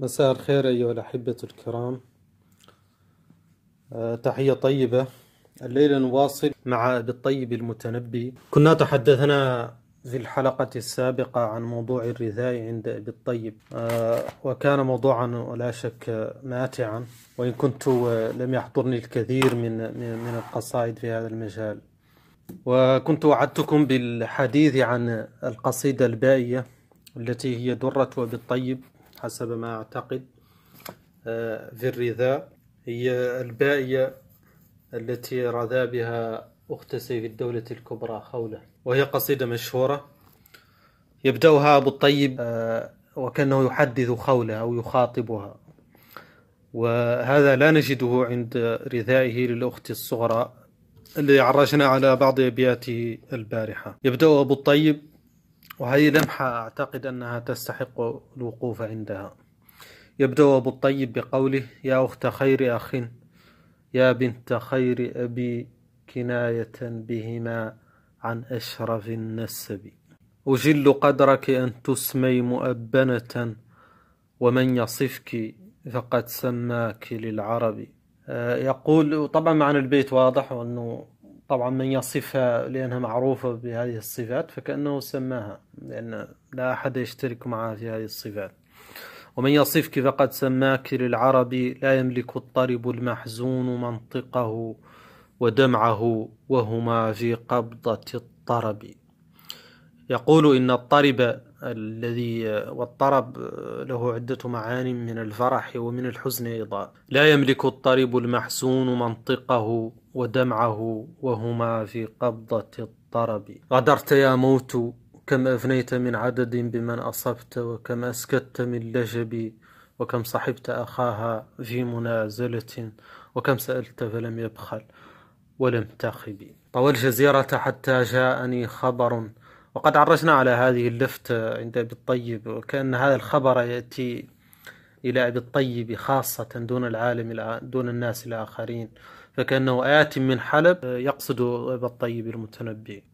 مساء الخير أيها الأحبة الكرام. أه تحية طيبة. الليلة نواصل مع بالطيب المتنبي. كنا تحدثنا في الحلقة السابقة عن موضوع الرثاء عند بالطيب أه وكان موضوعا ولا شك ماتعا وإن كنت لم يحضرني الكثير من من القصائد في هذا المجال. وكنت وعدتكم بالحديث عن القصيدة البائية التي هي درة وبالطيب حسب ما أعتقد. آه، في الرذاء هي البائية التي رذا بها أخت سيف الدولة الكبرى خولة وهي قصيدة مشهورة. يبدأها أبو الطيب آه، وكأنه يحدث خولة أو يخاطبها. وهذا لا نجده عند رذائه للأخت الصغرى الذي عرجنا على بعض أبياته البارحة. يبدأ أبو الطيب وهذه لمحة أعتقد أنها تستحق الوقوف عندها. يبدأ أبو الطيب بقوله يا أخت خير أخ يا بنت خير أبي كناية بهما عن أشرف النسب. أجل قدرك أن تسمي مؤبنة ومن يصفك فقد سماك للعرب. آه، يقول طبعا معنى البيت واضح وأنه طبعا من يصفها لأنها معروفة بهذه الصفات فكأنه سماها لأن لا أحد يشترك معها في هذه الصفات. ومن يصفك فقد سماك للعرب لا يملك الطرب المحزون منطقه ودمعه وهما في قبضة الطرب. يقول إن الطرب الذي والطرب له عدة معاني من الفرح ومن الحزن أيضا. لا يملك الطرب المحسون منطقه ودمعه وهما في قبضة الطرب. غدرت يا موت كم أفنيت من عدد بمن أصبت وكم أسكت من لجب وكم صحبت أخاها في منازلة وكم سألت فلم يبخل ولم تخب. طوى الجزيرة حتى جاءني خبر وقد عرجنا على هذه اللفتة عند أبي الطيب وكأن هذا الخبر يأتي إلى أبي الطيب خاصة دون العالم دون الناس الآخرين. فكأنه آت من حلب يقصد أبا الطيب المتنبي.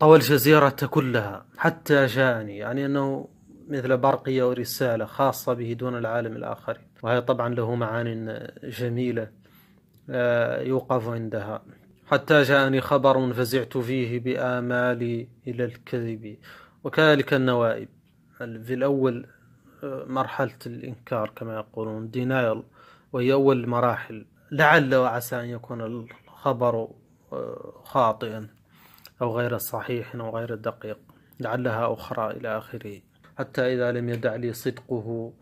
طوى الجزيرة كلها حتى جاءني يعني أنه مثل برقية ورسالة خاصة به دون العالم الآخرين. وهي طبعا له معان جميلة يوقف عندها. حتى جاءني خبر فزعت فيه بآمالي إلى الكذب. وكذلك النوائب. في الأول مرحلة الإنكار كما يقولون دينايل وهي أول المراحل لعل وعسى أن يكون الخبر خاطئا أو غير صحيح أو غير دقيق. لعلها أخرى إلى آخره. حتى إذا لم يدع لي صدقه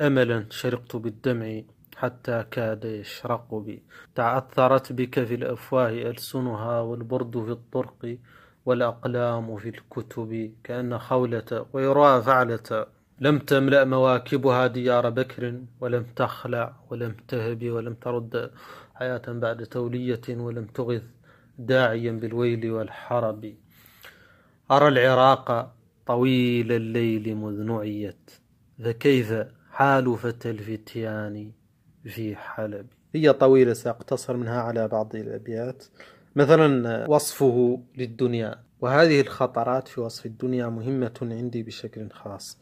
أملا شرقت بالدمع. حتى كاد يشرق بي. تعثرت بك في الأفواه ألسنها والبرد في الطرق والأقلام في الكتب كأن خولة ويرى فعلة. لم تملأ مواكبها ديار بكر ولم تخلع ولم تهب ولم ترد حياة بعد تولية ولم تغث داعيا بالويل والحرب. أرى العراق طويل الليل مذ نعيت فكيف حال فتى الفتيان؟ في حلب هي طويلة سأقتصر منها على بعض الأبيات. مثلا وصفه للدنيا. وهذه الخطرات في وصف الدنيا مهمة عندي بشكل خاص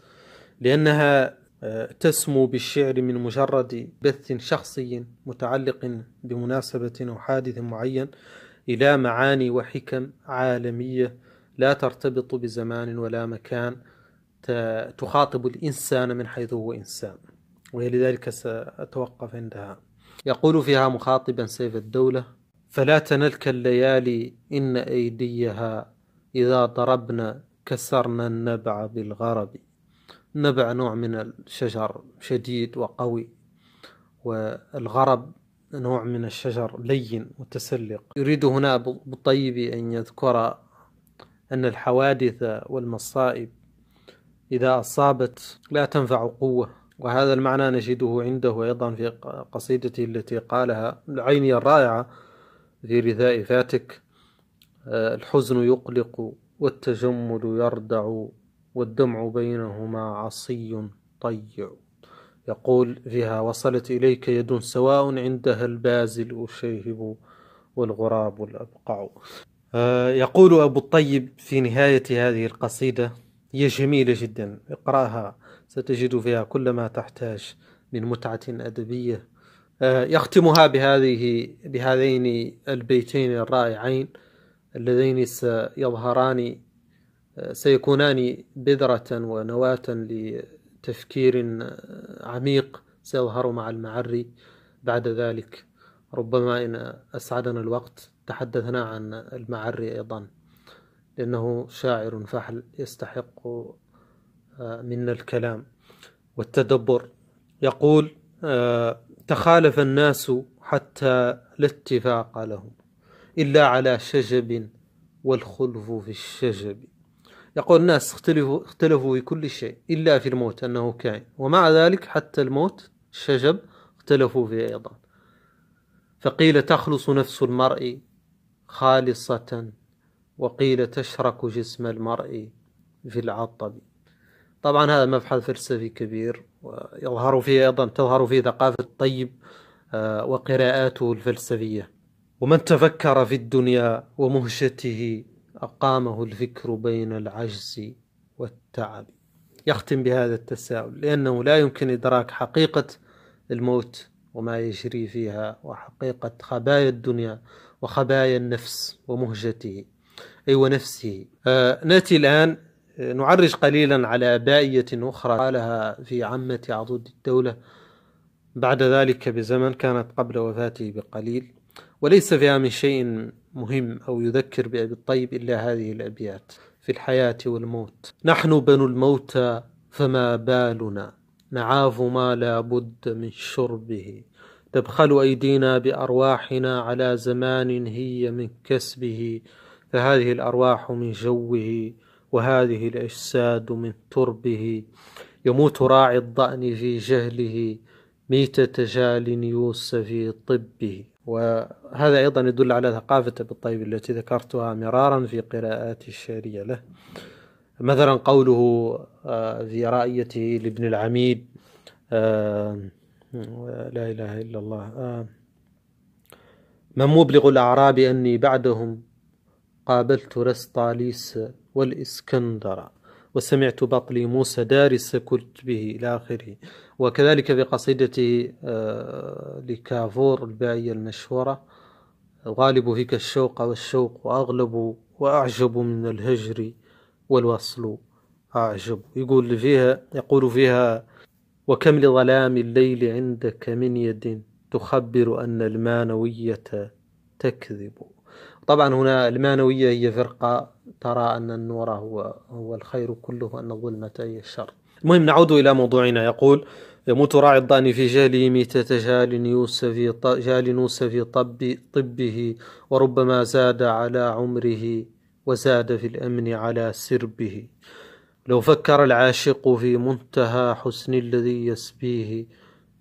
لأنها آه، تسمو بالشعر من مجرد بث شخصي متعلق بمناسبة أو حادث معين إلى معاني وحكم عالمية لا ترتبط بزمان ولا مكان تخاطب الإنسان من حيث هو إنسان. ولذلك سأتوقف عندها. يقول فيها مخاطبا سيف الدولة فلا تنلك الليالي إن أيديها إذا ضربنا كسرنا النبع بالغرب. النبع نوع من الشجر شديد وقوي والغرب نوع من الشجر لين متسلق. يريد هنا بالطيب أن يذكر أن الحوادث والمصائب إذا أصابت لا تنفع قوة. وهذا المعنى نجده عنده أيضا في قصيدته التي قالها العينية الرائعة في رثاء فاتك آه، الحزن يقلق والتجمل يردع والدمع بينهما عصي طيع. يقول فيها وصلت إليك يد سواء عندها البازل الشيهب والغراب الأبقع. آه، يقول أبو الطيب في نهاية هذه القصيدة هي جميلة جدا. اقرأها ستجد فيها كل ما تحتاج من متعة أدبية. آه، يختمها بهذه بهذين البيتين الرائعين اللذين سيظهران آه، سيكونان بذرة ونواة لتفكير آه، عميق سيظهر مع المعري. بعد ذلك ربما إن أسعدنا الوقت تحدثنا عن المعري أيضا. لأنه شاعر فحل يستحق منا الكلام والتدبر. يقول تخالف الناس حتى لا اتفاق لهم إلا على شجب والخلف في الشجب. يقول الناس اختلفوا, اختلفوا في كل شيء إلا في الموت أنه كائن. ومع ذلك حتى الموت الشجب اختلفوا فيه أيضا. فقيل تخلص نفس المرء خالصة وقيل تشرك جسم المرء في العطب طبعا هذا مبحث فلسفي كبير ويظهر فيه أيضا تظهر فيه ثقافة الطيب آه، وقراءاته الفلسفية. ومن تفكر في الدنيا ومهجته أقامه الفكر بين العجز والتعب. يختم بهذا التساؤل لأنه لا يمكن إدراك حقيقة الموت وما يجري فيها وحقيقة خبايا الدنيا وخبايا النفس ومهجته. أي ونفسه آه نأتي الآن نعرج قليلا على بائية أخرى قالها في عمة عضود الدولة. بعد ذلك بزمن كانت قبل وفاته بقليل وليس فيها من شيء مهم أو يذكر بأبي الطيب إلا هذه الأبيات في الحياة والموت. نحن بنو الموتى فما بالنا؟ نعاف ما لا بد من شربه. تبخل أيدينا بأرواحنا على زمان هي من كسبه. فهذه الأرواح من جوه وهذه الأجساد من تربه. يموت راعي الضأن في جهله ميتة جال يوس في طبه. وهذا أيضا يدل على ثقافة أبي الطيب التي ذكرتها مرارا في قراءات الشعرية له. مثلا قوله آه، في رأيته لابن العميد آه، لا إله إلا الله آه، من مبلغ الأعراب أني بعدهم قابلت رسطاليس والإسكندر وسمعت بطلي موسى دارس كتبه إلى آخره وكذلك في قصيدته آه، لكافور البائية المشهورة غالب فيك الشوق والشوق وأغلب وأعجب من الهجر والوصل أعجب. يقول فيها يقول فيها وكم لظلام الليل عندك من يد تخبر أن المانوية تكذب؟ طبعا هنا المانوية هي فرقة ترى أن النور هو هو الخير كله وأن الظلمة هي الشر. المهم نعود إلى موضوعنا. يقول يموت راعي الضأن في جهله ميتة جال يوسف جال نوس في طب طبه وربما زاد على عمره وزاد في الأمن على سربه. لو فكر العاشق في منتهى حسن الذي يسبيه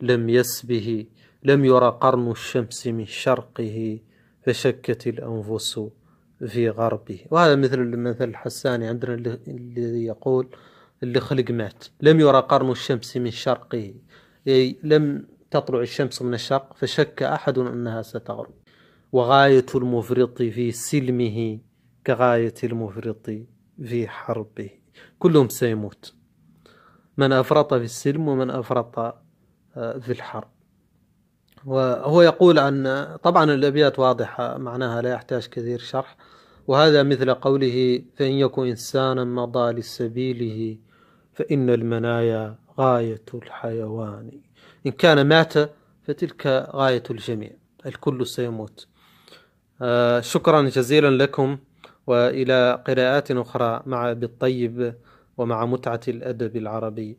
لم يسبه لم ير قرن الشمس من شرقه. فشكت الأنفس في غربه وهذا مثل المثل الحساني عندنا الذي يقول اللي خلق مات. لم يرى قرن الشمس من شرقه. أي لم تطلع الشمس من الشرق فشك أحد أنها ستغرب. وغاية المفرط في سلمه كغاية المفرط في حربه. كلهم سيموت. من أفرط في السلم ومن أفرط آه، في الحرب. وهو يقول عن طبعا الأبيات واضحة معناها لا يحتاج كثير شرح. وهذا مثل قوله فإن يكن إنسانا مضى لسبيله فإن المنايا غاية الحيوان. إن كان مات فتلك غاية الجميع الكل سيموت. آه شكرا جزيلا لكم وإلى قراءات أخرى مع بالطيب ومع متعة الأدب العربي.